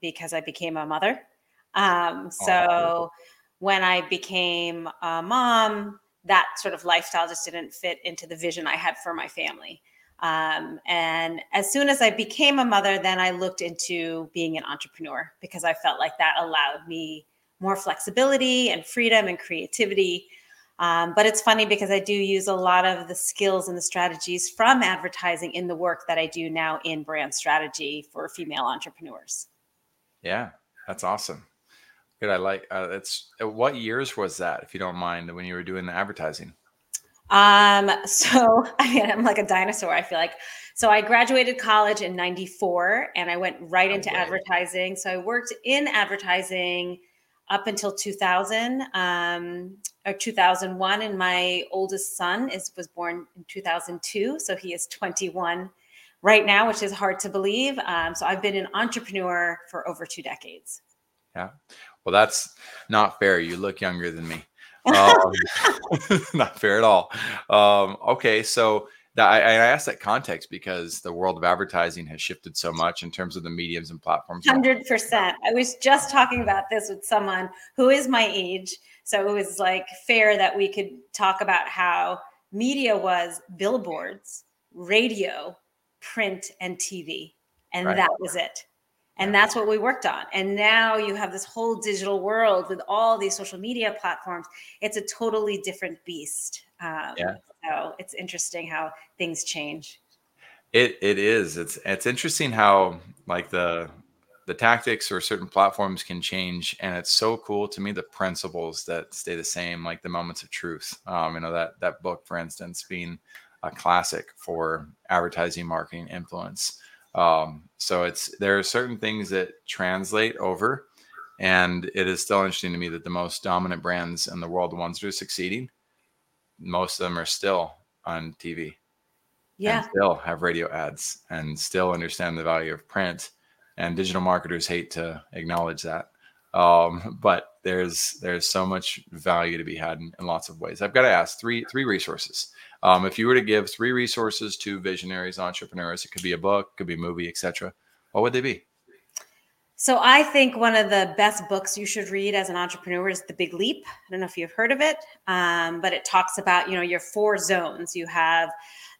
because I became a mother. Um, so oh, when I became a mom, that sort of lifestyle just didn't fit into the vision I had for my family. Um, and as soon as I became a mother, then I looked into being an entrepreneur because I felt like that allowed me more flexibility and freedom and creativity. Um, but it's funny because I do use a lot of the skills and the strategies from advertising in the work that I do now in brand strategy for female entrepreneurs. Yeah, that's awesome. Good. I like uh, it's uh, what years was that, if you don't mind, when you were doing the advertising? Um, so I mean, I'm like a dinosaur, I feel like. So I graduated college in 94 and I went right into advertising. So I worked in advertising up until 2000 um, or 2001 and my oldest son is was born in 2002 so he is 21 right now which is hard to believe um, so i've been an entrepreneur for over two decades yeah well that's not fair you look younger than me um, not fair at all. Um, okay, so that, I, I asked that context because the world of advertising has shifted so much in terms of the mediums and platforms. Hundred percent. I was just talking about this with someone who is my age, so it was like fair that we could talk about how media was billboards, radio, print, and TV, and right. that was it. And that's what we worked on. And now you have this whole digital world with all these social media platforms. It's a totally different beast. Um, yeah. So it's interesting how things change. It it is. It's it's interesting how like the the tactics or certain platforms can change, and it's so cool to me the principles that stay the same, like the moments of truth. Um, you know that that book, for instance, being a classic for advertising, marketing, influence. Um, so it's there are certain things that translate over, and it is still interesting to me that the most dominant brands in the world, the ones that are succeeding, most of them are still on TV. Yeah. still have radio ads and still understand the value of print. And digital marketers hate to acknowledge that. Um, but there's there's so much value to be had in, in lots of ways. I've got to ask three three resources. Um, if you were to give three resources to visionaries, entrepreneurs, it could be a book, could be a movie, etc. What would they be? So I think one of the best books you should read as an entrepreneur is The Big Leap. I don't know if you've heard of it, um, but it talks about you know your four zones. You have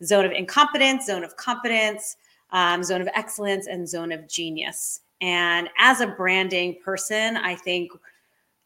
zone of incompetence, zone of competence, um, zone of excellence, and zone of genius. And as a branding person, I think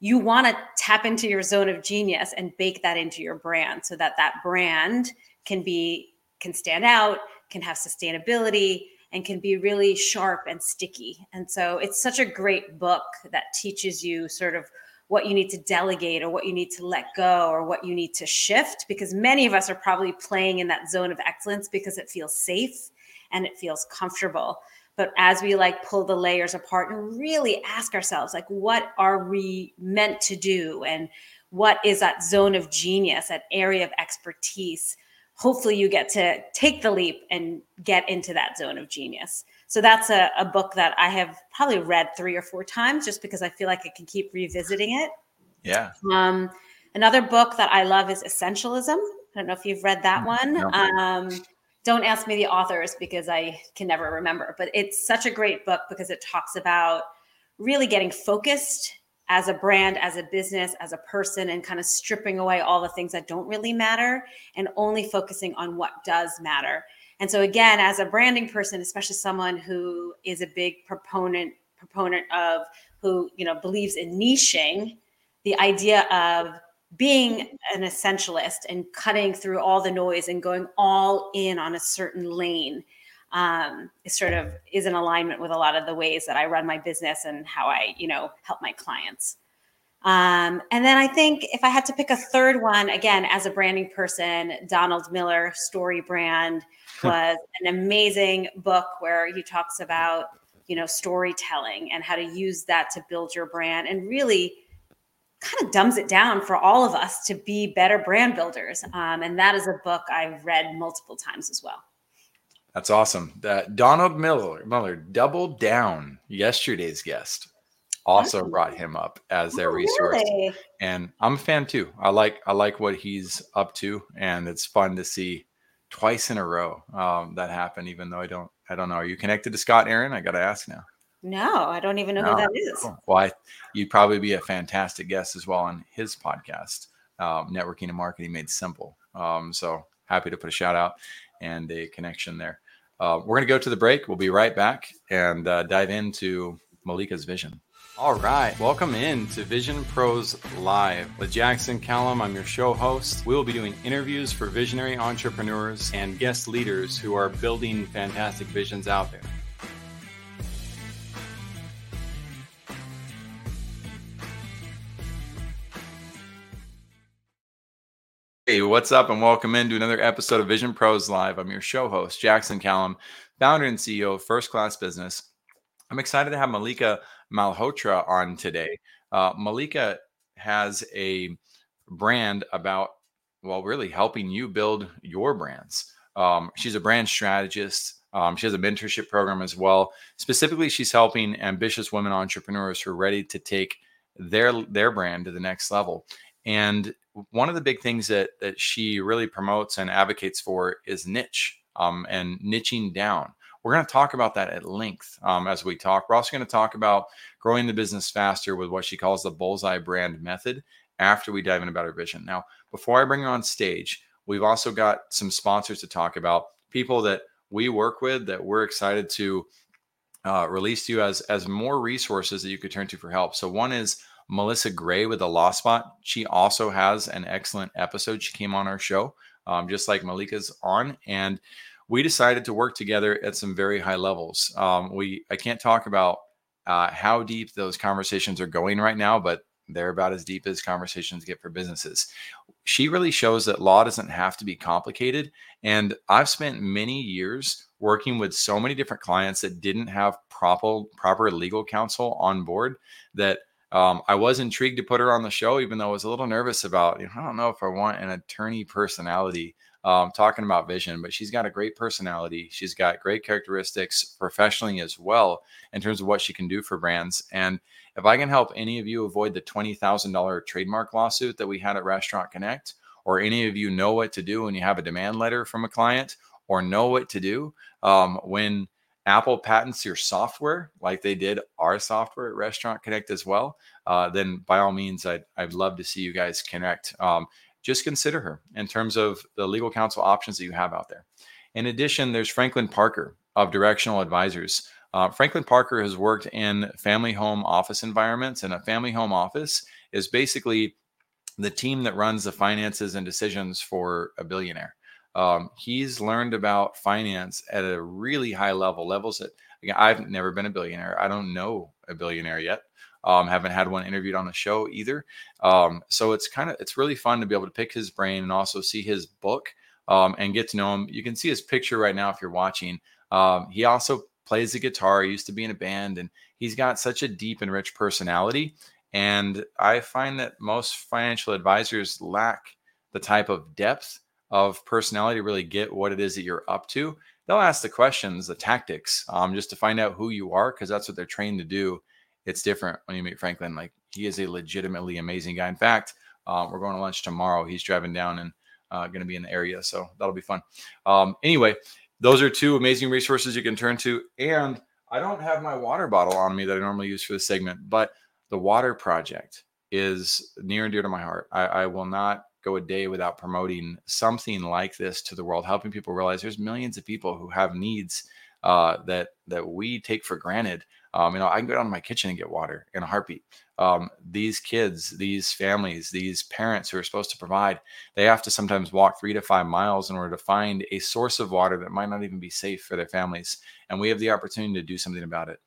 you want to tap into your zone of genius and bake that into your brand so that that brand can be can stand out can have sustainability and can be really sharp and sticky. And so it's such a great book that teaches you sort of what you need to delegate or what you need to let go or what you need to shift because many of us are probably playing in that zone of excellence because it feels safe and it feels comfortable but as we like pull the layers apart and really ask ourselves like what are we meant to do? And what is that zone of genius that area of expertise? Hopefully you get to take the leap and get into that zone of genius. So that's a, a book that i have probably read three or four times just because i feel like i can keep revisiting it. Yeah. Um, another book that i love is essentialism. I don't know if you've read that mm, one. no. um, don't ask me the authors because I can never remember, but it's such a great book because it talks about really getting focused as a brand, as a business, as a person, and kind of stripping away all the things that don't really matter and only focusing on what does matter. And so again, as a branding person, especially someone who is a big proponent proponent of who, you know, believes in niching, the idea of being an essentialist and cutting through all the noise and going all in on a certain lane um, is sort of is in alignment with a lot of the ways that I run my business and how I, you know, help my clients. Um, and then I think if I had to pick a third one, again, as a branding person, Donald Miller, Story Brand, was an amazing book where he talks about, you know, storytelling and how to use that to build your brand and really kind of dumbs it down for all of us to be better brand builders. Um, and that is a book I've read multiple times as well. That's awesome. That Donald Miller, Miller doubled down yesterday's guest. Also brought him up as their oh, resource, really? and I'm a fan too. I like I like what he's up to, and it's fun to see twice in a row um, that happen. Even though I don't I don't know. Are you connected to Scott Aaron? I got to ask now. No, I don't even know no. who that is. Cool. Well, I, you'd probably be a fantastic guest as well on his podcast, um, Networking and Marketing Made Simple. Um, so happy to put a shout out and a connection there. Uh, we're going to go to the break. We'll be right back and uh, dive into Mallika's vision. All right, welcome in to Vision Pros Live with Jackson Callum. I'm your show host. We will be doing interviews for visionary entrepreneurs and guest leaders who are building fantastic visions out there. Hey, what's up, and welcome into another episode of Vision Pros Live. I'm your show host, Jackson Callum, founder and CEO of First Class Business. I'm excited to have Mallika Malhotra on today. Uh, Mallika has a brand about, well, really helping you build your brands. Um, she's a brand strategist. Um, she has a mentorship program as well. Specifically, she's helping ambitious women entrepreneurs who are ready to take their their brand to the next level. And one of the big things that that she really promotes and advocates for is niche um, and niching down. We're going to talk about that at length um, as we talk. We're also going to talk about growing the business faster with what she calls the bullseye brand method after we dive into about her vision. Now, before I bring her on stage, we've also got some sponsors to talk about, people that we work with that we're excited to uh, release to you as, as more resources that you could turn to for help. So, one is Melissa Gray with the Law Spot. She also has an excellent episode. She came on our show, um, just like Mallika's on, and we decided to work together at some very high levels. Um, we I can't talk about uh, how deep those conversations are going right now, but they're about as deep as conversations get for businesses. She really shows that law doesn't have to be complicated. And I've spent many years working with so many different clients that didn't have proper proper legal counsel on board that um, I was intrigued to put her on the show, even though I was a little nervous about, you know, I don't know if I want an attorney personality um, talking about vision, but she's got a great personality. She's got great characteristics professionally as well in terms of what she can do for brands. And if I can help any of you avoid the $20,000 trademark lawsuit that we had at Restaurant Connect, or any of you know what to do when you have a demand letter from a client, or know what to do um, when Apple patents your software, like they did our software at Restaurant Connect as well, uh, then by all means, I'd, I'd love to see you guys connect. Um, just consider her in terms of the legal counsel options that you have out there. In addition, there's Franklin Parker of Directional Advisors. Uh, Franklin Parker has worked in family home office environments, and a family home office is basically the team that runs the finances and decisions for a billionaire. Um, he's learned about finance at a really high level, levels that again, I've never been a billionaire. I don't know a billionaire yet. Um, haven't had one interviewed on the show either. Um, so it's kind of it's really fun to be able to pick his brain and also see his book um, and get to know him. You can see his picture right now if you're watching. Um, he also plays the guitar. He used to be in a band, and he's got such a deep and rich personality. And I find that most financial advisors lack the type of depth of personality to really get what it is that you're up to. They'll ask the questions, the tactics, um, just to find out who you are, because that's what they're trained to do. It's different when you meet Franklin. Like he is a legitimately amazing guy. In fact, um, we're going to lunch tomorrow. He's driving down and uh, going to be in the area, so that'll be fun. Um, anyway, those are two amazing resources you can turn to. And I don't have my water bottle on me that I normally use for this segment, but the Water Project is near and dear to my heart. I, I will not go a day without promoting something like this to the world, helping people realize there's millions of people who have needs uh, that that we take for granted. Um, you know, I can go down to my kitchen and get water in a heartbeat. Um, these kids, these families, these parents who are supposed to provide, they have to sometimes walk three to five miles in order to find a source of water that might not even be safe for their families. And we have the opportunity to do something about it.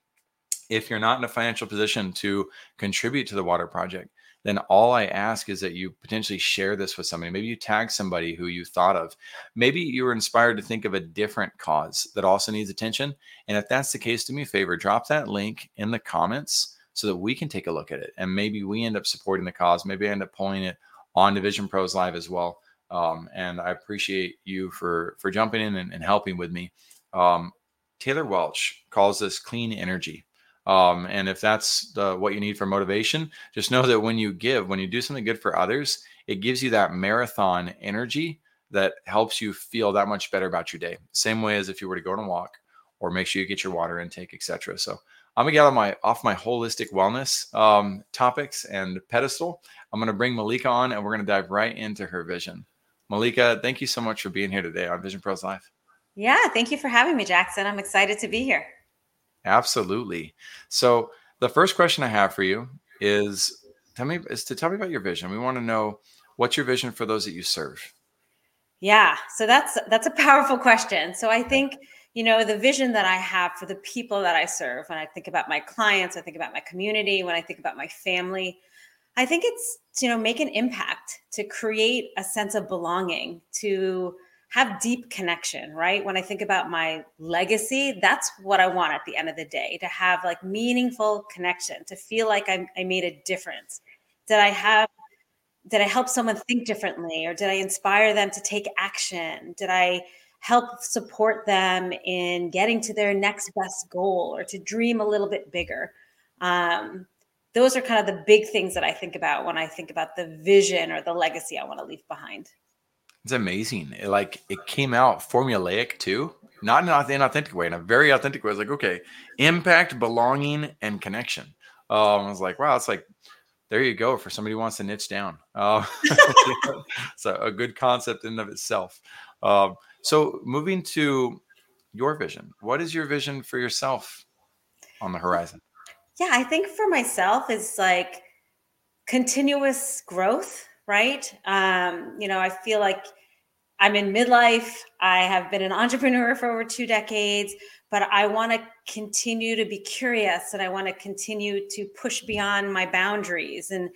If you're not in a financial position to contribute to the water project, then all I ask is that you potentially share this with somebody. Maybe you tag somebody who you thought of. Maybe you were inspired to think of a different cause that also needs attention. And if that's the case, do me a favor, drop that link in the comments so that we can take a look at it. And maybe we end up supporting the cause. Maybe I end up pulling it on Division Pros Live as well. Um, and I appreciate you for for jumping in and, and helping with me. Um, Taylor Welch calls this clean energy. Um, and if that's the, what you need for motivation, just know that when you give, when you do something good for others, it gives you that marathon energy that helps you feel that much better about your day. Same way as if you were to go on a walk or make sure you get your water intake, etc. So I'm gonna get on my off my holistic wellness um, topics and pedestal. I'm gonna bring Mallika on, and we're gonna dive right into her vision. Mallika, thank you so much for being here today on Vision Pros Live. Yeah, thank you for having me, Jackson. I'm excited to be here. Absolutely. So the first question I have for you is tell me is to tell me about your vision. We want to know what's your vision for those that you serve. Yeah, so that's that's a powerful question. So I think you know the vision that I have for the people that I serve. When I think about my clients, I think about my community. When I think about my family, I think it's you know make an impact to create a sense of belonging to have deep connection, right? When I think about my legacy, that's what I want at the end of the day to have like meaningful connection, to feel like I, I made a difference. Did I have, did I help someone think differently or did I inspire them to take action? Did I help support them in getting to their next best goal or to dream a little bit bigger? Um, those are kind of the big things that I think about when I think about the vision or the legacy I want to leave behind. It's amazing. It, like it came out formulaic too, not in an authentic way, in a very authentic way. It's like, okay, impact, belonging, and connection. Um, I was like, wow, it's like, there you go for somebody who wants to niche down. Uh, it's a, good concept in of itself. Um, so moving to your vision, what is your vision for yourself on the horizon? Yeah, I think for myself is like continuous growth right? Um, you know, I feel like I'm in midlife. I have been an entrepreneur for over two decades, but I want to continue to be curious and I want to continue to push beyond my boundaries and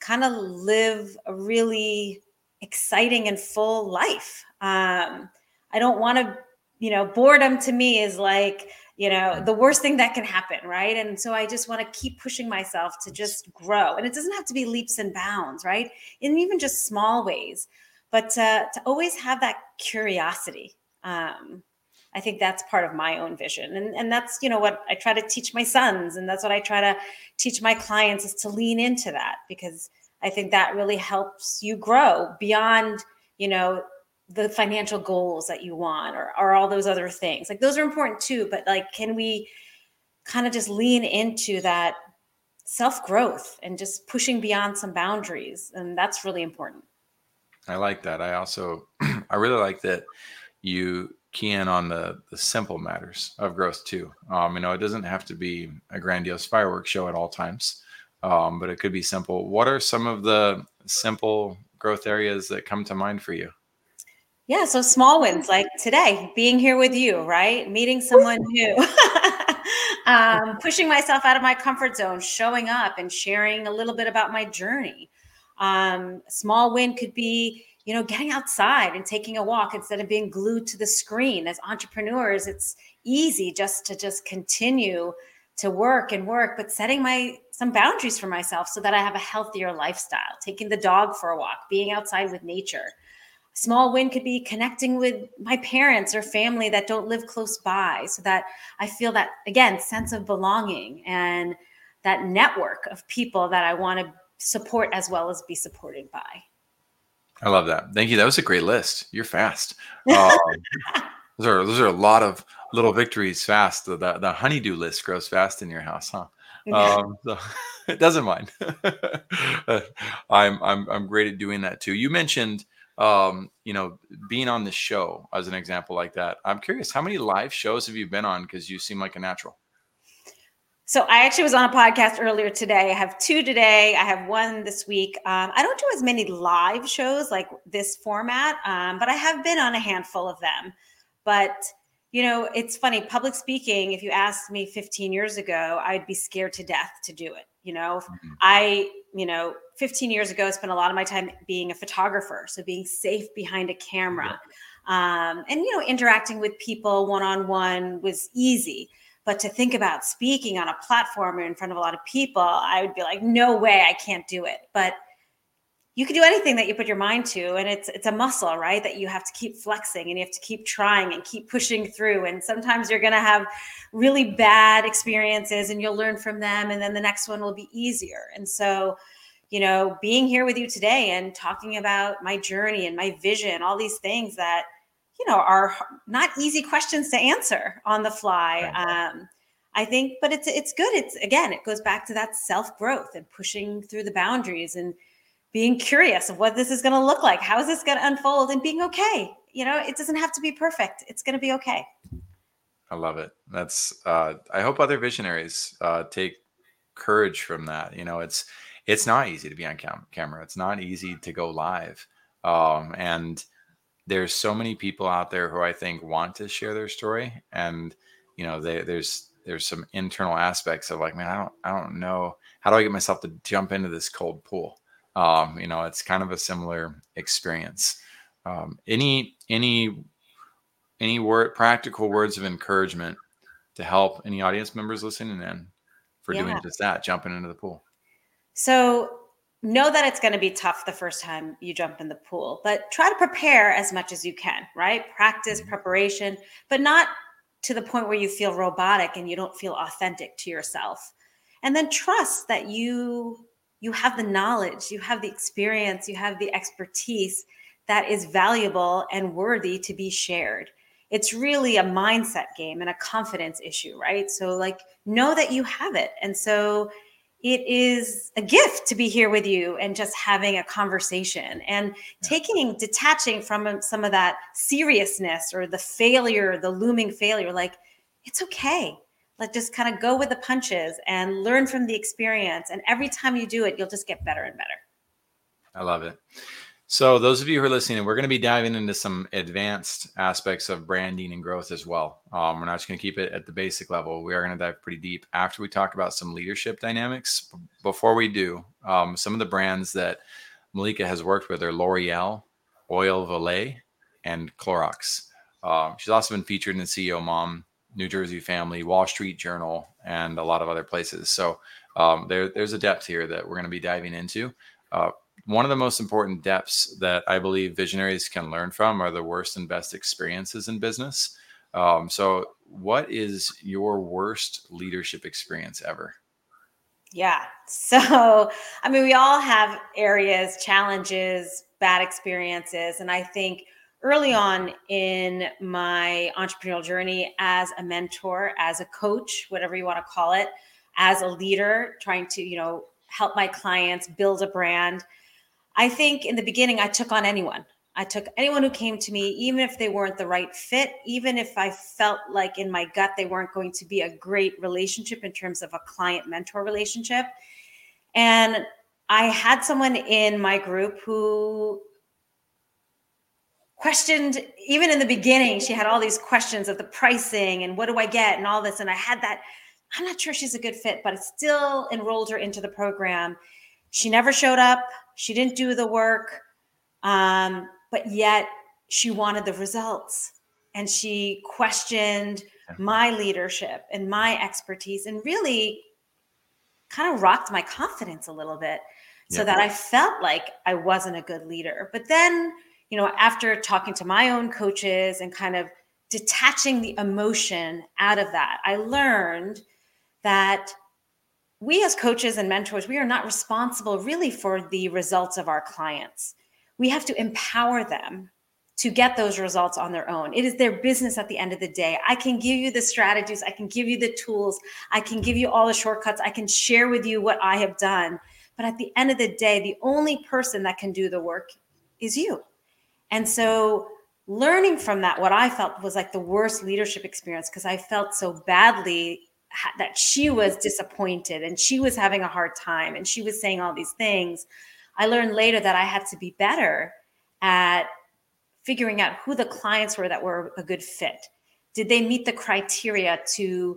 kind of live a really exciting and full life. Um, I don't want to, you know, boredom to me is like, you know, the worst thing that can happen, right? And so I just want to keep pushing myself to just grow. And it doesn't have to be leaps and bounds, right? And even just small ways but to, to always have that curiosity um, i think that's part of my own vision. And, and that's you know what i try to teach my sons and that's what i try to teach my clients is to lean into that because i think that really helps you grow beyond you know the financial goals that you want or, or all those other things. Like those are important too but like can we kind of just lean into that self growth and just pushing beyond some boundaries? And that's really important I like that. I also I really like that you key in on the the simple matters of growth too. Um, you know, it doesn't have to be a grandiose fireworks show at all times, um, but it could be simple. What are some of the simple growth areas that come to mind for you? Yeah, so small wins like today, being here with you, right? Meeting someone new, um, pushing myself out of my comfort zone, showing up and sharing a little bit about my journey. Um, small win could be, you know, getting outside and taking a walk instead of being glued to the screen. As entrepreneurs, it's easy just to just continue to work and work, but setting my some boundaries for myself so that I have a healthier lifestyle, taking the dog for a walk, being outside with nature. Small win could be connecting with my parents or family that don't live close by so that I feel that again sense of belonging and that network of people that I want to support as well as be supported by. I love that. Thank you. That was a great list. You're fast. Um, those are those are a lot of little victories fast. The, the, the honeydew list grows fast in your house, huh? Um, so it doesn't mind. I'm I'm I'm great at doing that too. You mentioned um, you know, being on the show as an example like that. I'm curious, how many live shows have you been on? Because you seem like a natural. So I actually was on a podcast earlier today. I have two today. I have one this week. Um, I don't do as many live shows like this format, um, but I have been on a handful of them. But you know, it's funny. Public speaking. If you asked me 15 years ago, I'd be scared to death to do it. You know, mm-hmm. I, you know, 15 years ago, I spent a lot of my time being a photographer, so being safe behind a camera, um, and you know, interacting with people one on one was easy but to think about speaking on a platform or in front of a lot of people, I would be like, no way, I can't do it. But you can do anything that you put your mind to and it's it's a muscle right that you have to keep flexing and you have to keep trying and keep pushing through and sometimes you're going to have really bad experiences and you'll learn from them and then the next one will be easier and so you know being here with you today and talking about my journey and my vision all these things that you know are not easy questions to answer on the fly um, I think, but it's it's good. It's again, it goes back to that self growth and pushing through the boundaries and being curious of what this is going to look like. How is this going to unfold and being okay? You know, it doesn't have to be perfect. It's going to be okay. I love it. That's uh I hope other visionaries uh take courage from that. You know, it's it's not easy to be on cam- camera. It's not easy to go live. Um and there's so many people out there who I think want to share their story and you know, they, there's there's some internal aspects of like, man, I don't I don't know how do I get myself to jump into this cold pool? Um, you know, it's kind of a similar experience. Um, any any any word practical words of encouragement to help any audience members listening in for yeah. doing just that, jumping into the pool? So know that it's going to be tough the first time you jump in the pool, but try to prepare as much as you can, right? Practice, mm-hmm. preparation, but not to the point where you feel robotic and you don't feel authentic to yourself. And then trust that you you have the knowledge, you have the experience, you have the expertise that is valuable and worthy to be shared it's really a mindset game and a confidence issue, right? So, like, know that you have it. And so, it is a gift to be here with you and just having a conversation and taking detaching from um, some of that seriousness or the failure the looming failure like it's okay. Like just kind of go with the punches and learn from the experience. And every time you do it you'll just get better and better. I love it so, those of you who are listening, we're going to be diving into some advanced aspects of branding and growth as well. Um, we're not just going to keep it at the basic level. We are going to dive pretty deep after we talk about some leadership dynamics. Before we do, um, some of the brands that Mallika has worked with are L'Oreal, Oil Olay, and Clorox. Um, she's also been featured in CEO Mom, New Jersey Family, Wall Street Journal, and a lot of other places. So, um, there, there's a depth here that we're going to be diving into. Uh, one of the most important depths that I believe visionaries can learn from are the worst and best experiences in business. Um, so, what is your worst leadership experience ever? Yeah. So, I mean, we all have areas, challenges, bad experiences. And I think early on in my entrepreneurial journey as a mentor, as a coach, whatever you want to call it, as a leader, trying to, you know, help my clients build a brand, I think in the beginning, I took on anyone. I took anyone who came to me, even if they weren't the right fit, even if I felt like in my gut they weren't going to be a great relationship in terms of a client mentor relationship. And I had someone in my group who questioned, even in the beginning, she had all these questions of the pricing and what do I get and all this. And I had that, I'm not sure she's a good fit, but I still enrolled her into the program. She never showed up. She didn't do the work, um, but yet she wanted the results. And she questioned my leadership and my expertise and really kind of rocked my confidence a little bit so yeah. that I felt like I wasn't a good leader. But then, you know, after talking to my own coaches and kind of detaching the emotion out of that, I learned that we as coaches and mentors, we are not responsible really for the results of our clients. We have to empower them to get those results on their own. It is their business at the end of the day. I can give you the strategies, I can give you the tools, I can give you all the shortcuts, I can share with you what I have done. But at the end of the day, the only person that can do the work is you. And so, learning from that, what I felt was like the worst leadership experience because I felt so badly that she was disappointed and she was having a hard time and she was saying all these things. I learned later that I had to be better at figuring out who the clients were that were a good fit. Did they meet the criteria to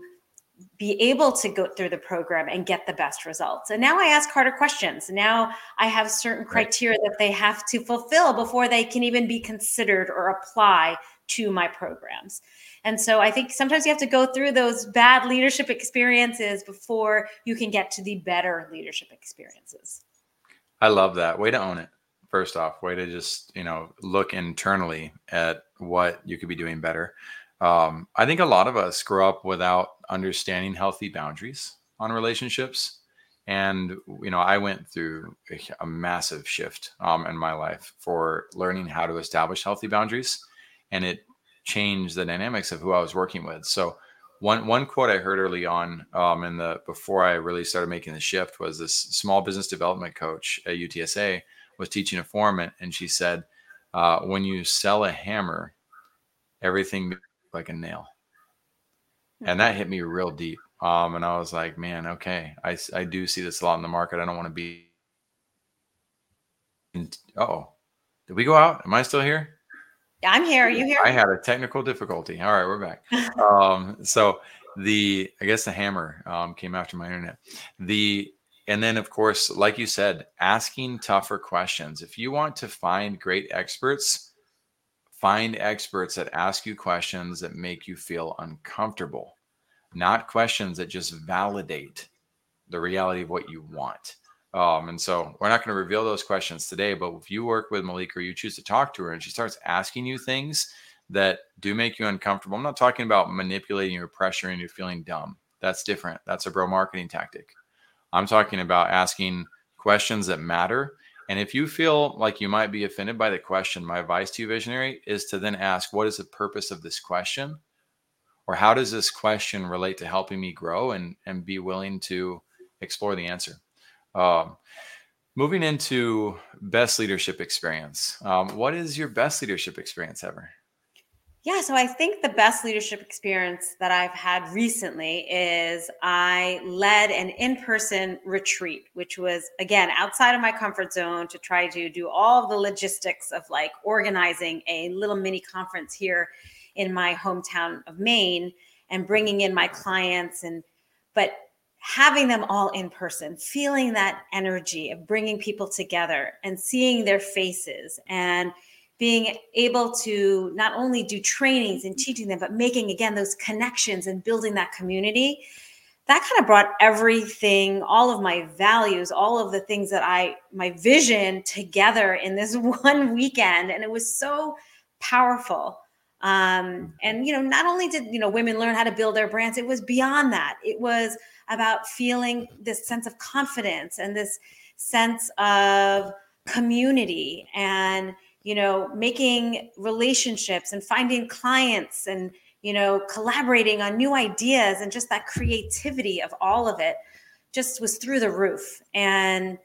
be able to go through the program and get the best results? And now I ask harder questions. Now I have certain criteria that they have to fulfill before they can even be considered or apply to my programs. And so I think sometimes you have to go through those bad leadership experiences before you can get to the better leadership experiences. I love that. Way to own it. First off, way to just, you know, look internally at what you could be doing better. Um, I think a lot of us grow up without understanding healthy boundaries on relationships. And, you know, I went through a, massive shift um, in my life for learning how to establish healthy boundaries. And it changed the dynamics of who I was working with. So one one quote I heard early on um, in the before I really started making the shift was this small business development coach at UTSA was teaching a forum, and she said, uh, "When you sell a hammer, everything like a nail," and that hit me real deep. Um, and I was like, "Man, okay, I I do see this a lot in the market. I don't want to be." Oh, did we go out? Am I still here? I'm here. Are you here? I had a technical difficulty. All right, we're back. um, so the I guess the hammer um, came after my internet. The and then of course, like you said, asking tougher questions. If you want to find great experts, find experts that ask you questions that make you feel uncomfortable, not questions that just validate the reality of what you want. Um, and so we're not going to reveal those questions today, but if you work with Mallika or you choose to talk to her and she starts asking you things that do make you uncomfortable, I'm not talking about manipulating or pressuring you feeling dumb. That's different. That's a bro marketing tactic. I'm talking about asking questions that matter. And if you feel like you might be offended by the question, my advice to you, visionary, is to then ask, what is the purpose of this question? Or how does this question relate to helping me grow and, and be willing to explore the answer? Um, moving into best leadership experience. Um, what is your best leadership experience ever? Yeah, so I think the best leadership experience that I've had recently is I led an in person retreat, which was, again, outside of my comfort zone to try to do all the logistics of like organizing a little mini conference here in my hometown of Maine and bringing in my clients. And, but having them all in person, feeling that energy of bringing people together and seeing their faces and being able to not only do trainings and teaching them, but making again those connections and building that community. That kind of brought everything, all of my values, all of the things that I, my vision together in this one weekend. And it was so powerful. Um, and, you know, not only did, you know, women learn how to build their brands, it was beyond that. It was about feeling this sense of confidence and this sense of community and you know making relationships and finding clients and you know collaborating on new ideas and just that creativity of all of it just was through the roof. And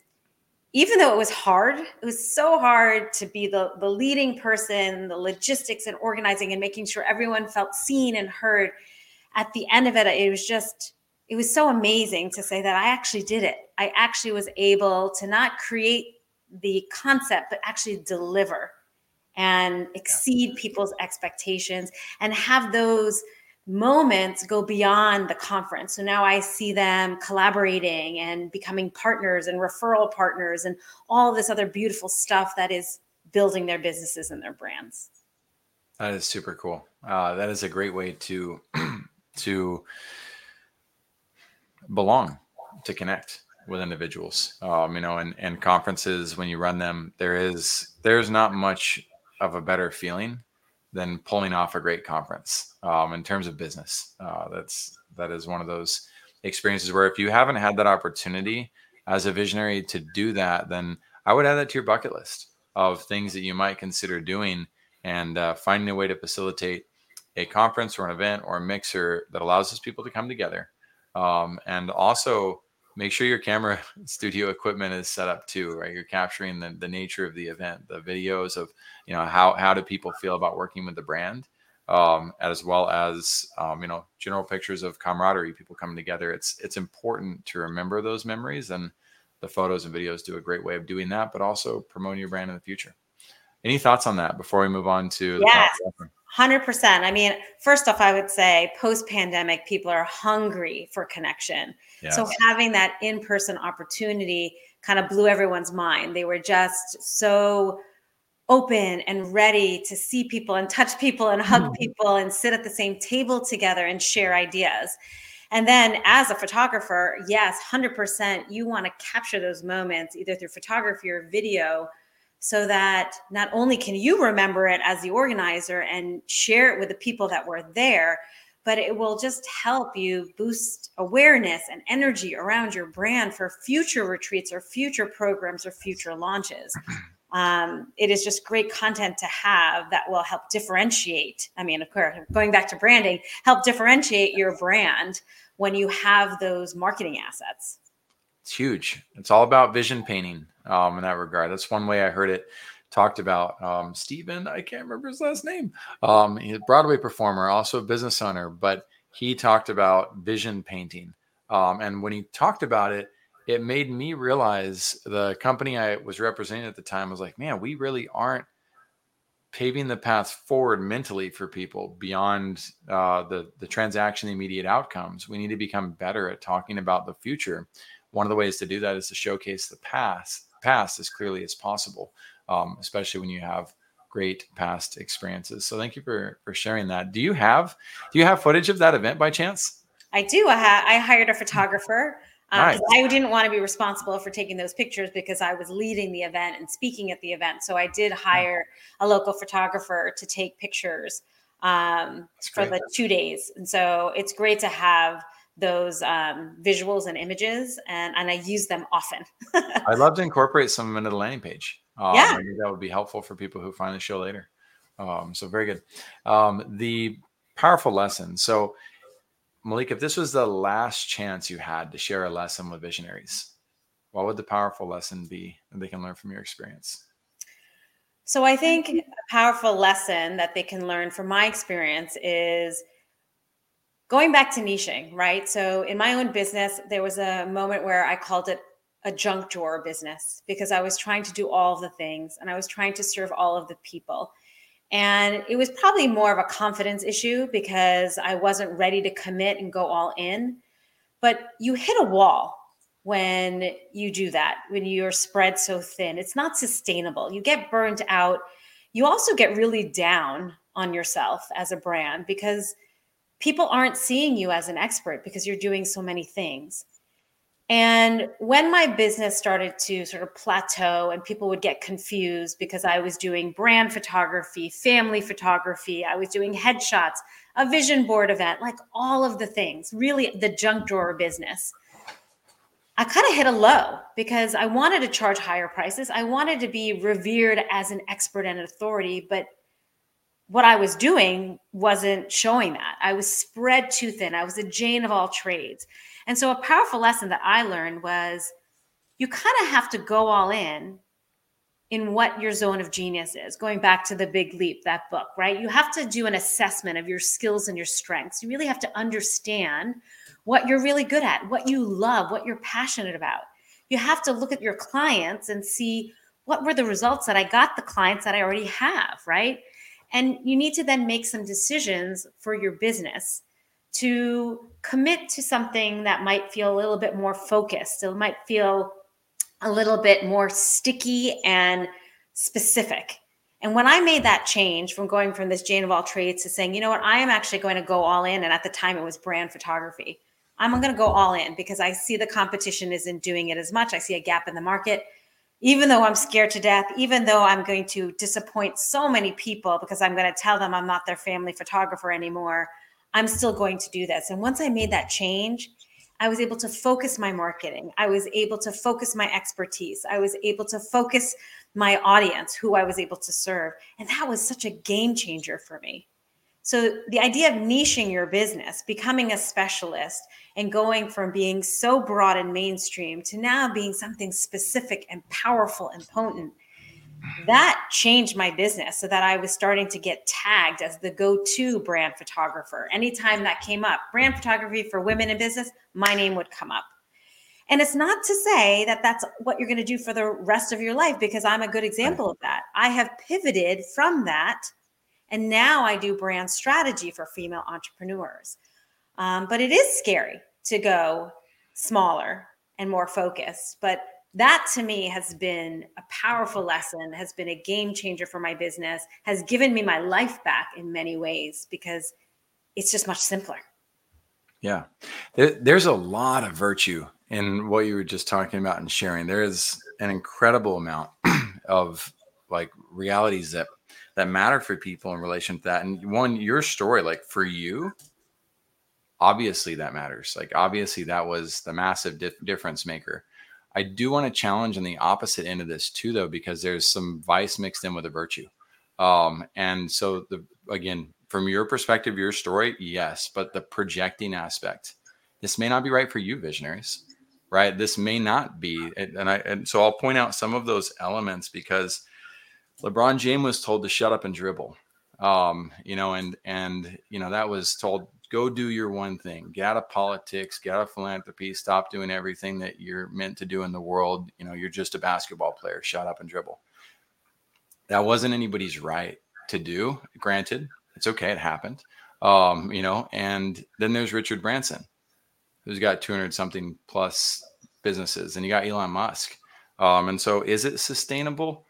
even though it was hard it was so hard to be the the leading person the logistics and organizing and making sure everyone felt seen and heard at the end of it it was just it was so amazing to say that I actually did it. I actually was able to not create the concept, but actually deliver and exceed people's expectations and have those moments go beyond the conference. So now I see them collaborating and becoming partners and referral partners and all this other beautiful stuff that is building their businesses and their brands. That is super cool. Uh, that is a great way to to belong to connect with individuals. Um, you know and, and conferences when you run them there is there's not much of a better feeling than pulling off a great conference um, in terms of business. Uh, that's that is one of those experiences where if you haven't had that opportunity as a visionary to do that then i would add that to your bucket list of things that you might consider doing and uh, finding a way to facilitate a conference or an event or a mixer that allows those people to come together um, and also make sure your camera studio equipment is set up too, right? You're capturing the, the nature of the event, the videos of, you know, how, how do people feel about working with the brand, um, as well as, um, you know, general pictures of camaraderie, people coming together. It's, it's important to remember those memories and the photos and videos do a great way of doing that, but also promoting your brand in the future. Any thoughts on that before we move on to the yes. 100%. I mean, first off, I would say post pandemic, people are hungry for connection. So having that in person opportunity kind of blew everyone's mind. They were just so open and ready to see people and touch people and hug mm. people and sit at the same table together and share ideas. And then as a photographer, yes, 100%, you want to capture those moments either through photography or video so that not only can you remember it as the organizer and share it with the people that were there, but it will just help you boost awareness and energy around your brand for future retreats or future programs or future launches. um, it is just great content to have that will help differentiate. I mean, of course, going back to branding, help differentiate your brand when you have those marketing assets. It's huge. It's all about vision painting um, in that regard. That's one way I heard it talked about. Um, Stephen, I can't remember his last name. Um, he's a Broadway performer, also a business owner, but he talked about vision painting. Um, and when he talked about it, it made me realize the company I was representing at the time was like, man, we really aren't paving the path forward mentally for people beyond uh, the the transaction the immediate outcomes. We need to become better at talking about the future. One of the ways to do that is to showcase the past past as clearly as possible, um, especially when you have great past experiences. So thank you for for sharing that. Do you have do you have footage of that event by chance? I do. I, ha- I hired a photographer um, nice. I didn't want to be responsible for taking those pictures because I was leading the event and speaking at the event. So I did hire a local photographer to take pictures um, for the two days. And so it's great to have those um, visuals and images, and, and I use them often. I'd love to incorporate some of them into the landing page. Um, yeah. that would be helpful for people who find the show later. Um, so very good. Um, the powerful lesson. So Malik, if this was the last chance you had to share a lesson with visionaries, what would the powerful lesson be that they can learn from your experience? So I think a powerful lesson that they can learn from my experience is going back to niching, right? So in my own business, there was a moment where I called it a junk drawer business because I was trying to do all of the things and I was trying to serve all of the people. And it was probably more of a confidence issue because I wasn't ready to commit and go all in. But you hit a wall when you do that, when you're spread so thin. It's not sustainable. You get burned out. You also get really down on yourself as a brand because people aren't seeing you as an expert because you're doing so many things. And when my business started to sort of plateau and people would get confused because I was doing brand photography, family photography, I was doing headshots, a vision board event, like all of the things, really the junk drawer business. I kind of hit a low because I wanted to charge higher prices. I wanted to be revered as an expert and an authority, but what I was doing wasn't showing that. I was spread too thin. I was a Jane of all trades. And so a powerful lesson that I learned was you kind of have to go all in in what your zone of genius is. Going back to the big leap, that book, right? You have to do an assessment of your skills and your strengths. You really have to understand what you're really good at, what you love, what you're passionate about. You have to look at your clients and see what were the results that I got the clients that I already have, right? And you need to then make some decisions for your business to commit to something that might feel a little bit more focused. It might feel a little bit more sticky and specific. And when I made that change from going from this Jane of all trades to saying, you know what, I am actually going to go all in. And at the time it was brand photography. I'm going to go all in because I see the competition isn't doing it as much. I see a gap in the market. Even though I'm scared to death, even though I'm going to disappoint so many people because I'm going to tell them I'm not their family photographer anymore, I'm still going to do this. And once I made that change, I was able to focus my marketing. I was able to focus my expertise. I was able to focus my audience, who I was able to serve. And that was such a game changer for me. So, the idea of niching your business, becoming a specialist, and going from being so broad and mainstream to now being something specific and powerful and potent that changed my business so that I was starting to get tagged as the go to brand photographer. Anytime that came up, brand photography for women in business, my name would come up. And it's not to say that that's what you're going to do for the rest of your life, because I'm a good example of that. I have pivoted from that. And now I do brand strategy for female entrepreneurs. Um, but it is scary to go smaller and more focused. But that to me has been a powerful lesson, has been a game changer for my business, has given me my life back in many ways because it's just much simpler. Yeah. There, there's a lot of virtue in what you were just talking about and sharing. There is an incredible amount of like realities that that matter for people in relation to that. And one, your story, like for you, obviously that matters. Like obviously that was the massive dif- difference maker. I do want to challenge on the opposite end of this too, though, because there's some vice mixed in with a virtue. Um, and so the again, from your perspective, your story, yes, but the projecting aspect, this may not be right for you, visionaries, right? This may not be, and I and so I'll point out some of those elements because LeBron James was told to shut up and dribble, um, you know, and and you know that was told go do your one thing. Get out of politics. Get out of philanthropy. Stop doing everything that you're meant to do in the world. You know you're just a basketball player. Shut up and dribble. That wasn't anybody's right to do. Granted it's okay. It happened. Um, you know and then there's richard branson who's got 200 something plus businesses and you got elon musk. Um, and so is it sustainable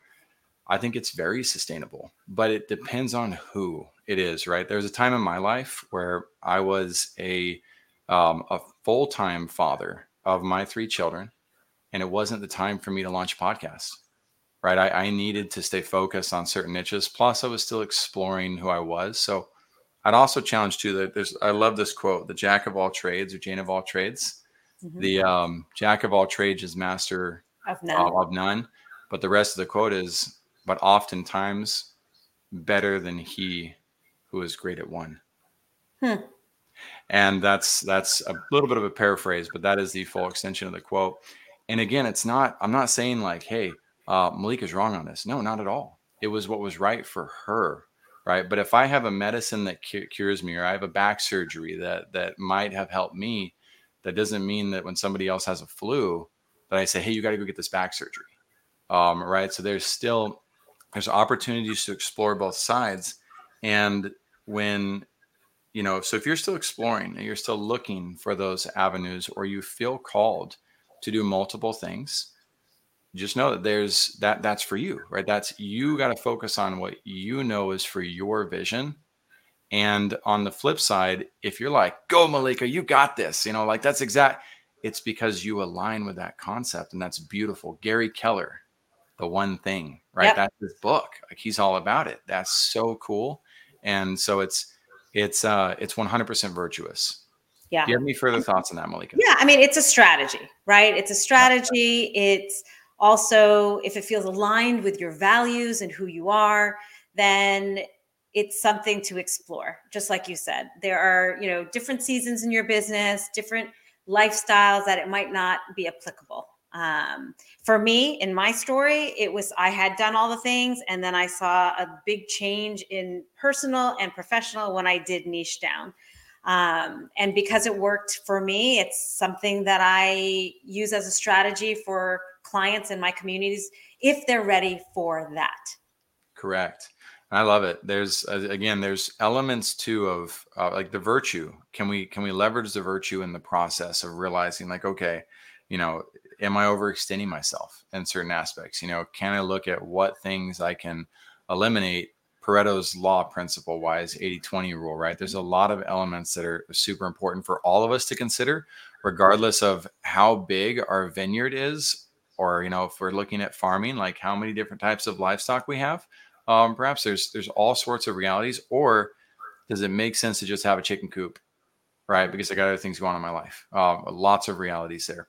i think it's very sustainable but it depends on who it is right There was a time in my life where i was a um, a full-time father of my three children and it wasn't the time for me to launch a podcast right I, I needed to stay focused on certain niches plus i was still exploring who i was so i'd also challenge too that there's i love this quote the jack of all trades or jane of all trades mm-hmm. the um, jack of all trades is master of none. of none but the rest of the quote is but oftentimes better than he who is great at one. Hmm. And that's that's a little bit of a paraphrase, but that is the full extension of the quote. And again, it's not. I'm not saying like, "Hey, uh, Mallika is wrong on this." No, not at all. It was what was right for her, right? But if I have a medicine that cu- cures me, or I have a back surgery that that might have helped me, that doesn't mean that when somebody else has a flu, that I say, "Hey, you got to go get this back surgery," um, right? So there's still there's opportunities to explore both sides, and when you know so if you're still exploring and you're still looking for those avenues or you feel called to do multiple things just know that there's that that's for you right? That's you got to focus on what you know is for your vision. And on the flip side if you're like go Mallika you got this you know like that's exact it's because you align with that concept and that's beautiful. Gary keller the one thing right? Yep. that's his book like he's all about it. That's so cool. And so it's it's uh it's 100% virtuous. Yeah. Do you have any further thoughts on that Mallika? Yeah i mean it's a strategy right? It's a strategy. It's also if it feels aligned with your values and who you are then it's something to explore just like you said. There are you know different seasons in your business different lifestyles that it might not be applicable um, for me, in my story, it was I had done all the things, and then I saw a big change in personal and professional when I did niche down. Um, and because it worked for me, it's something that I use as a strategy for clients in my communities if they're ready for that. Correct. I love it. There's again, there's elements too of uh, like the virtue. Can we can we leverage the virtue in the process of realizing like okay, you know, am I overextending myself in certain aspects? You know, can I look at what things I can eliminate Pareto's law principle wise 80 20 rule, right? There's a lot of elements that are super important for all of us to consider, regardless of how big our vineyard is, or, you know, if we're looking at farming, like how many different types of livestock we have. Um, perhaps there's there's all sorts of realities, or does it make sense to just have a chicken coop, right? Because I got other things going on in my life. Um, lots of realities there.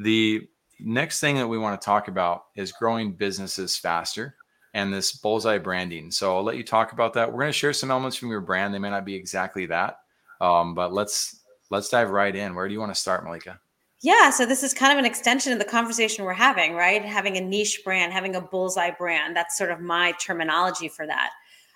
The next thing that we want to talk about is growing businesses faster and this bullseye branding. So I'll let you talk about that. We're going to share some elements from your brand. They may not be exactly that, um, but let's let's dive right in. Where do you want to start, Mallika? Yeah, so this is kind of an extension of the conversation we're having, right? Having a niche brand, having a bullseye brand. That's sort of my terminology for that.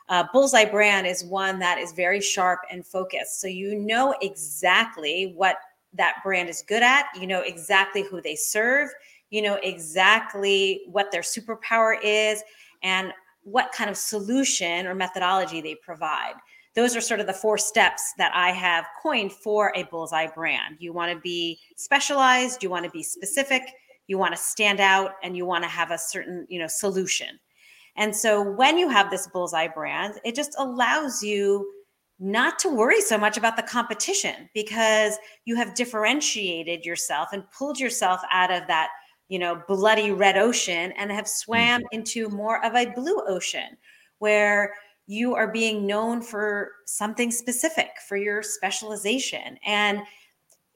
Uh, bullseye brand is one that is very sharp and focused. So you know exactly what that brand is good at. You know exactly who they serve. You know exactly what their superpower is and what kind of solution or methodology they provide. Those are sort of the four steps that I have coined for a bullseye brand. You want to be specialized, you want to be specific, you want to stand out, and you want to have a certain, you know, solution. And so when you have this bullseye brand, it just allows you not to worry so much about the competition because you have differentiated yourself and pulled yourself out of that you know bloody red ocean and have swam mm-hmm. into more of a blue ocean where you are being known for something specific for your specialization and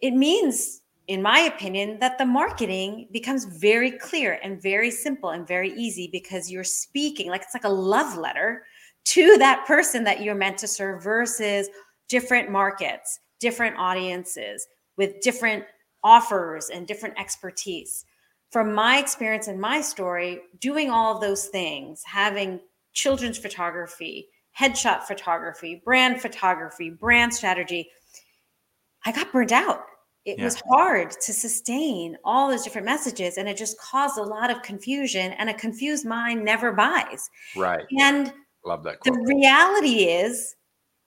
it means in my opinion, that the marketing becomes very clear and very simple and very easy because you're speaking like it's like a love letter to that person that you're meant to serve versus different markets, different audiences with different offers and different expertise. From my experience and my story, doing all of those things, having children's photography, headshot photography, brand photography, brand strategy, I got burnt out. It yeah. was hard to sustain all those different messages, and it just caused a lot of confusion. And a confused mind never buys. Right. And love that. Quote. The reality is,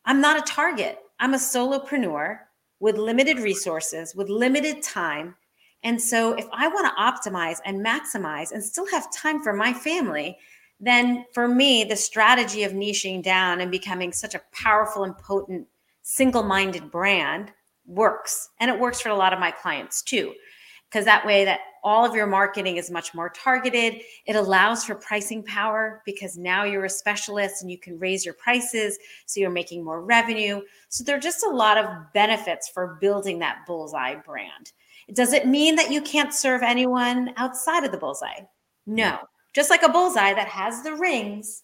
I'm not a target. I'm a solopreneur with limited resources, with limited time. And so, if I want to optimize and maximize and still have time for my family, then for me, the strategy of niching down and becoming such a powerful and potent single minded brand works. And it works for a lot of my clients too, because that way that all of your marketing is much more targeted. It allows for pricing power because now you're a specialist and you can raise your prices. So you're making more revenue. So there are just a lot of benefits for building that bullseye brand. Does it mean that you can't serve anyone outside of the bullseye? No. Mm. Just like a bullseye that has the rings,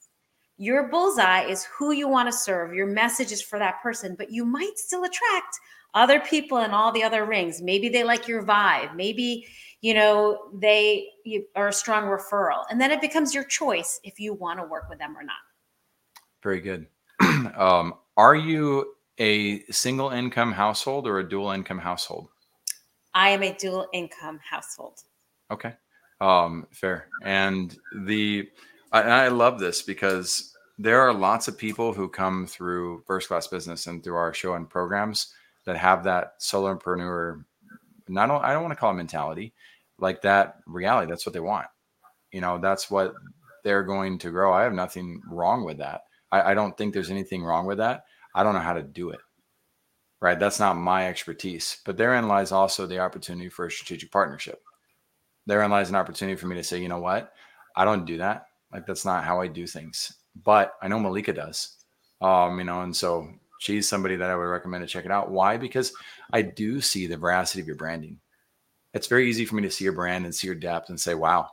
your bullseye is who you want to serve. Your message is for that person, but you might still attract other people in all the other rings. Maybe they like your vibe. Maybe, you know, they you, are a strong referral. And then it becomes your choice if you want to work with them or not. Very good. um, are you a single income household or a dual income household? I am a dual income household. Okay. Um, fair. And the I, I love this because there are lots of people who come through first class business and through our show and programs that have that solopreneur. Not I don't want to call it mentality, like that reality. That's what they want. You know, that's what they're going to grow. I have nothing wrong with that. I, I don't think there's anything wrong with that. I don't know how to do it. Right. That's not my expertise. But therein lies also the opportunity for a strategic partnership therein lies an opportunity for me to say, you know what, I don't do that. Like that's not how I do things. But I know Mallika does. Um, you know, and so she's somebody that I would recommend to check it out. Why? Because I do see the veracity of your branding. It's very easy for me to see your brand and see your depth and say, wow,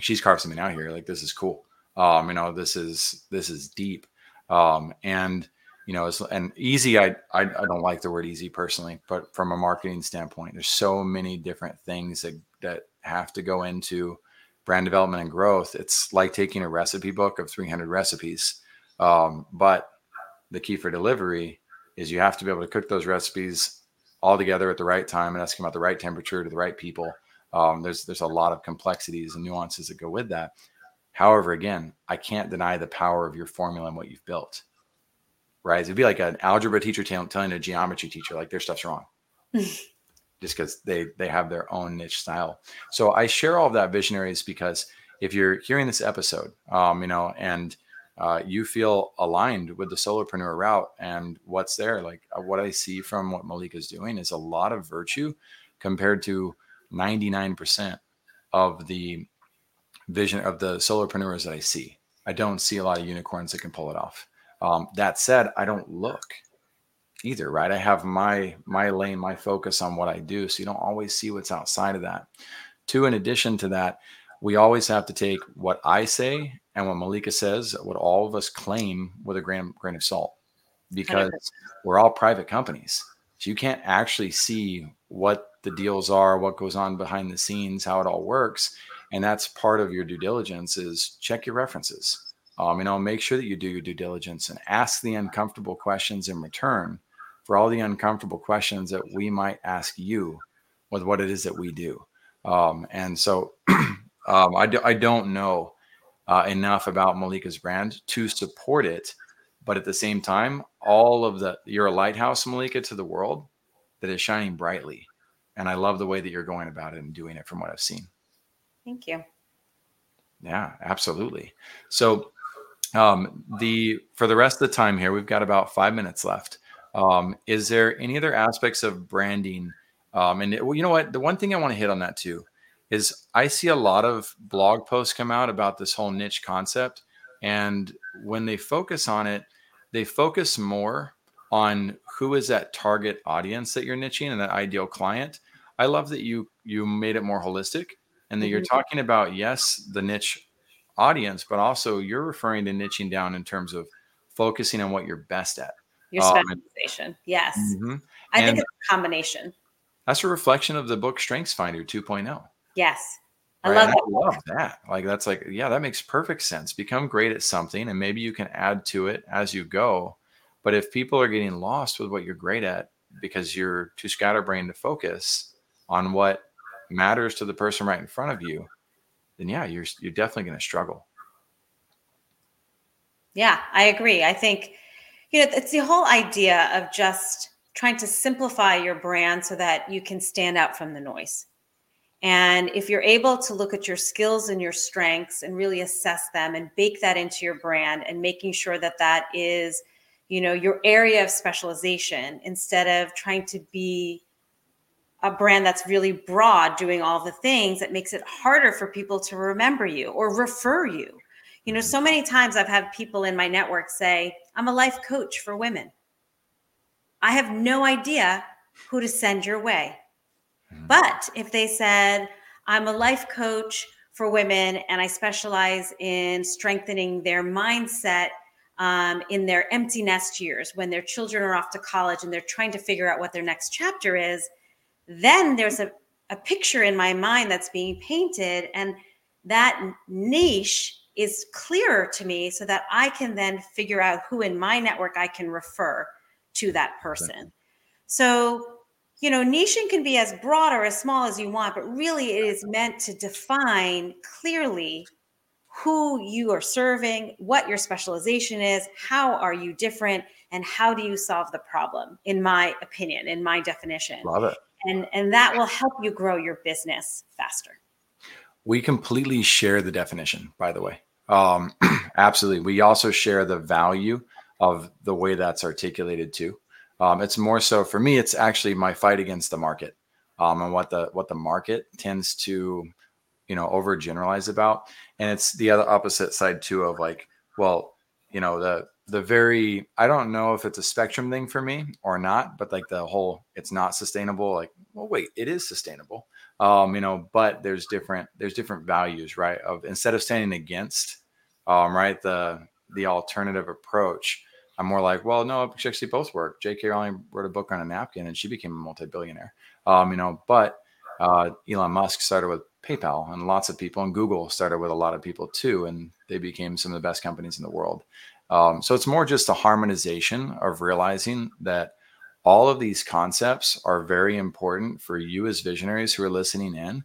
she's carved something out here. Like this is cool. Um, you know, this is this is deep. Um, and you know, it's, and easy, I, I, I don't like the word easy personally, but from a marketing standpoint, there's so many different things that that have to go into brand development and growth. It's like taking a recipe book of 300 recipes. Um, but the key for delivery is you have to be able to cook those recipes all together at the right time and ask them about the right temperature to the right people. Um, there's there's a lot of complexities and nuances that go with that. However, again, I can't deny the power of your formula and what you've built. Right? It'd be like an algebra teacher telling a geometry teacher like their stuff's wrong. just because they they have their own niche style. So I share all of that visionaries because if you're hearing this episode, um, you know, and uh, you feel aligned with the solopreneur route and what's there, like uh, what I see from what Mallika is doing is a lot of virtue compared to 99% of the vision of the solopreneurs that I see. I don't see a lot of unicorns that can pull it off. Um, that said, I don't look either, right? I have my my lane, my focus on what I do, so you don't always see what's outside of that. Two, in addition to that, we always have to take what I say and what Mallika says, what all of us claim, with a grain grain of salt, because 100%. we're all private companies, so you can't actually see what the deals are, what goes on behind the scenes, how it all works, and that's part of your due diligence is check your references. Um, you know, make sure that you do your due diligence and ask the uncomfortable questions in return for all the uncomfortable questions that we might ask you with what it is that we do. Um, and so um, I, do, I don't know uh, enough about Mallika's brand to support it. But at the same time, all of the, you're a lighthouse, Mallika, to the world that is shining brightly. And I love the way that you're going about it and doing it from what I've seen. Thank you. Yeah, absolutely. So, um, the for the rest of the time here, we've got about five minutes left. Um, is there any other aspects of branding? Um, and it, well, you know what? The one thing I want to hit on that too is I see a lot of blog posts come out about this whole niche concept. And when they focus on it, they focus more on who is that target audience that you're niching and that ideal client. I love that you you made it more holistic and that mm-hmm. you're talking about yes the niche audience, but also you're referring to niching down in terms of focusing on what you're best at. Your um, specialization, um, yes. Mm-hmm. I and think it's a combination. That's a reflection of the book Strengths Finder 2.0. Yes. I right? love that. I love that. Like that's like, yeah, that makes perfect sense. Become great at something and maybe you can add to it as you go. But if people are getting lost with what you're great at because you're too scatterbrained to focus on what matters to the person right in front of you, then yeah, you're you're definitely going to struggle. Yeah, I agree. I think you know it's the whole idea of just trying to simplify your brand so that you can stand out from the noise. And if you're able to look at your skills and your strengths and really assess them and bake that into your brand and making sure that that is, you know, your area of specialization instead of trying to be a brand that's really broad doing all the things that makes it harder for people to remember you or refer you. You know, so mm-hmm. many times I've had people in my network say, I'm a life coach for women. I have no idea who to send your way. Mm-hmm. But if they said, I'm a life coach for women and I specialize in strengthening their mindset um, in their empty nest years when their children are off to college and they're trying to figure out what their next chapter is, then there's a, a picture in my mind that's being painted. And that niche is clearer to me so that I can then figure out who in my network I can refer to that person. So you know, niching can be as broad or as small as you want, but really it is meant to define clearly who you are serving, what your specialization is, how are you different, and how do you solve the problem, in my opinion, in my definition. Love it. And, and that will help you grow your business faster. We completely share the definition, by the way. Um, absolutely. We also share the value of the way that's articulated too. Um, it's more so for me. It's actually my fight against the market um, and what the what the market tends to, you know, overgeneralize about. And it's the other opposite side too of like, well, you know, the the very I don't know if it's a spectrum thing for me or not, but like the whole it's not sustainable. Like, well, wait, it is sustainable. Um, you know, but there's different there's different values, right? Of instead of standing against, um, right, the the alternative approach I'm more like, well, no, actually both work. J.K. Rowling wrote a book on a napkin and she became a multi-billionaire. Um, you know, but uh, Elon Musk started with PayPal and lots of people, and Google started with a lot of people too, and they became some of the best companies in the world. Um, so it's more just a harmonization of realizing that all of these concepts are very important for you as visionaries who are listening in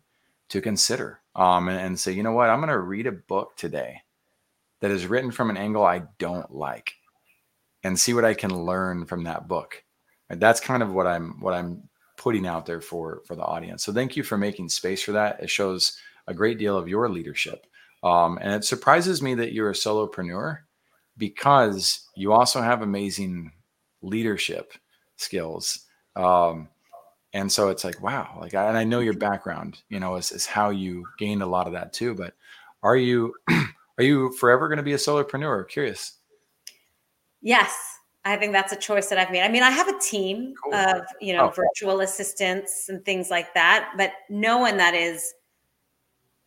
to consider um, and, and say, you know what, I'm going to read a book today that is written from an angle I don't like and see what I can learn from that book. And that's kind of what I'm what I'm putting out there for for the audience. So thank you for making space for that. It shows a great deal of your leadership. Um, and it surprises me that you're a solopreneur because you also have amazing leadership skills. Um, and so it's like, wow, like, and I know your background, you know, is, is how you gained a lot of that too. But are you, are you forever going to be a solopreneur? Curious. Yes, I think that's a choice that I've made. I mean, I have a team cool. of, you know, oh. virtual assistants and things like that, but no one that is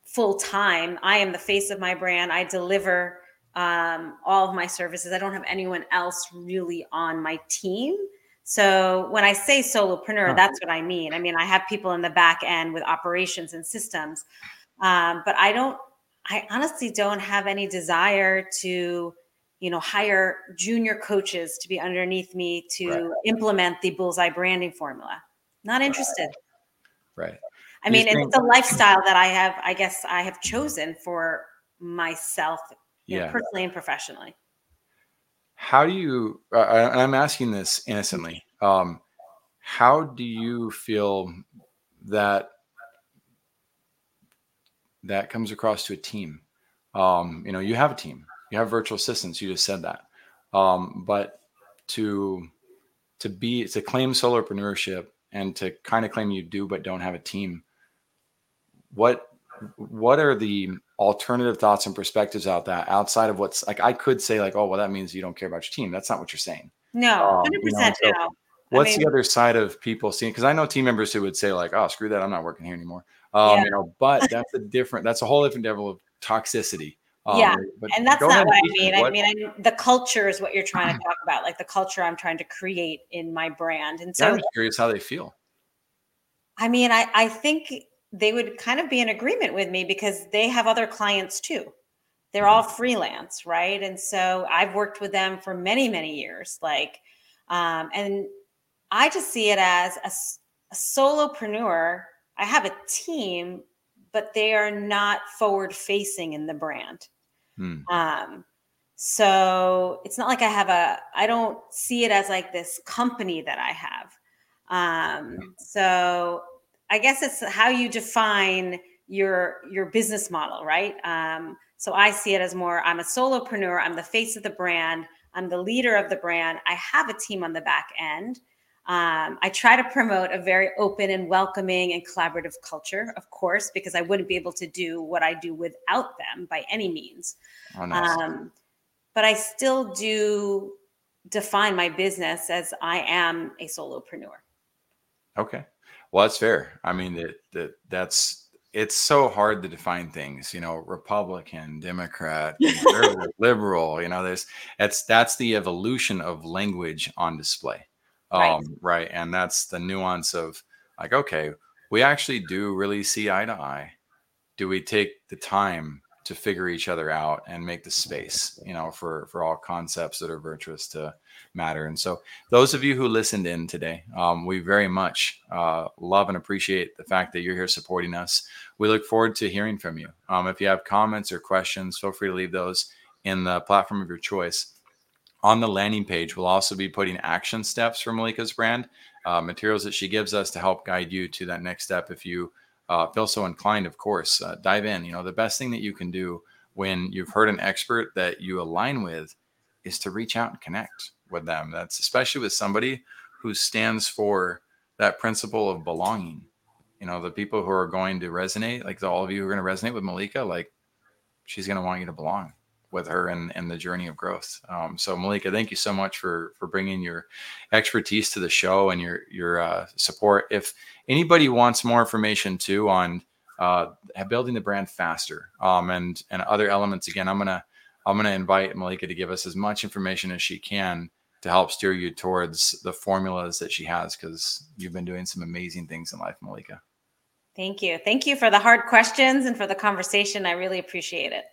full time. I am the face of my brand. I deliver um, all of my services. I don't have anyone else really on my team. So when I say solopreneur, huh. that's what I mean. I mean, I have people in the back end with operations and systems, um, but I don't, I honestly don't have any desire to you know hire junior coaches to be underneath me to right. implement the bullseye branding formula. Not interested. Right, i mean think- it's a lifestyle that i have i guess i have chosen for myself yeah. Know, personally and professionally. How do you uh, i'm asking this innocently um, how do you feel that that comes across to a team? Um, you know you have a team you have virtual assistants. You just said that. Um, but to to be to claim solopreneurship and to kind of claim you do but don't have a team, what what are the alternative thoughts and perspectives out that outside of what's like I could say like, oh well, that means you don't care about your team. That's not what you're saying. No, hundred um, you know, no. What's mean- the other side of people seeing? Because I know team members who would say like, "Oh, screw that, I'm not working here anymore." Um, Yeah. You know, but that's a different. That's a whole different level of toxicity. Um, Yeah, and that's not what I mean. I mean, I, the culture is what you're trying to talk about, like the culture I'm trying to create in my brand. And yeah, so, I'm curious how they feel. I mean, I, I think they would kind of be in agreement with me because they have other clients too. They're all freelance, right? And so I've worked with them for many, many years. Like, um, and I just see it as a, a solopreneur. I have a team, but they are not forward facing in the brand. Hmm. Um, so it's not like I have a, I don't see it as like this company that I have. Um, so I guess it's how you define your your business model, right? Um, so I see it as more I'm a solopreneur, I'm the face of the brand, I'm the leader of the brand. I have a team on the back end. Um, I try to promote a very open and welcoming and collaborative culture, of course, because I wouldn't be able to do what I do without them by any means. Oh, nice. Um, but I still do define my business as I am a solopreneur. Okay. Well, that's fair. I mean, that that that's it's so hard to define things, you know, Republican, Democrat, liberal, you know, there's that's that's the evolution of language on display. Right. Um, right. And that's the nuance of like, okay, we actually do really see eye to eye. Do we take the time to figure each other out and make the space, you know, for for all concepts that are virtuous to matter? And so those of you who listened in today, um, we very much uh, love and appreciate the fact that you're here supporting us. We look forward to hearing from you. Um, if you have comments or questions, feel free to leave those in the platform of your choice. On the landing page, we'll also be putting action steps for Mallika's brand, uh, materials that she gives us to help guide you to that next step. If you uh, feel so inclined, of course, uh, dive in. You know, the best thing that you can do when you've heard an expert that you align with is to reach out and connect with them. That's especially with somebody who stands for that principle of belonging. You know, the people who are going to resonate, like the, all of you who are going to resonate with Mallika, like she's going to want you to belong with her and, and the journey of growth. Um, so Mallika, thank you so much for for bringing your expertise to the show and your your uh, support. If anybody wants more information too on uh, building the brand faster um, and and other elements, again, I'm gonna I'm gonna invite Mallika to give us as much information as she can to help steer you towards the formulas that she has because you've been doing some amazing things in life, Mallika. Thank you. Thank you for the hard questions and for the conversation. I really appreciate it.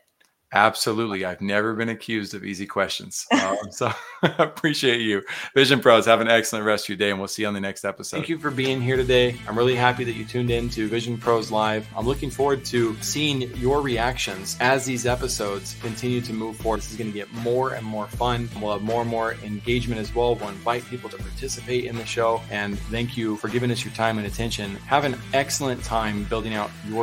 Absolutely. I've never been accused of easy questions. Um, so appreciate you. Vision Pros, have an excellent rest of your day, and we'll see you on the next episode. Thank you for being here today. I'm really happy that you tuned in to Vision Pros Live. I'm looking forward to seeing your reactions as these episodes continue to move forward. This is going to get more and more fun. We'll have more and more engagement as well. We'll invite people to participate in the show. And thank you for giving us your time and attention. Have an excellent time building out your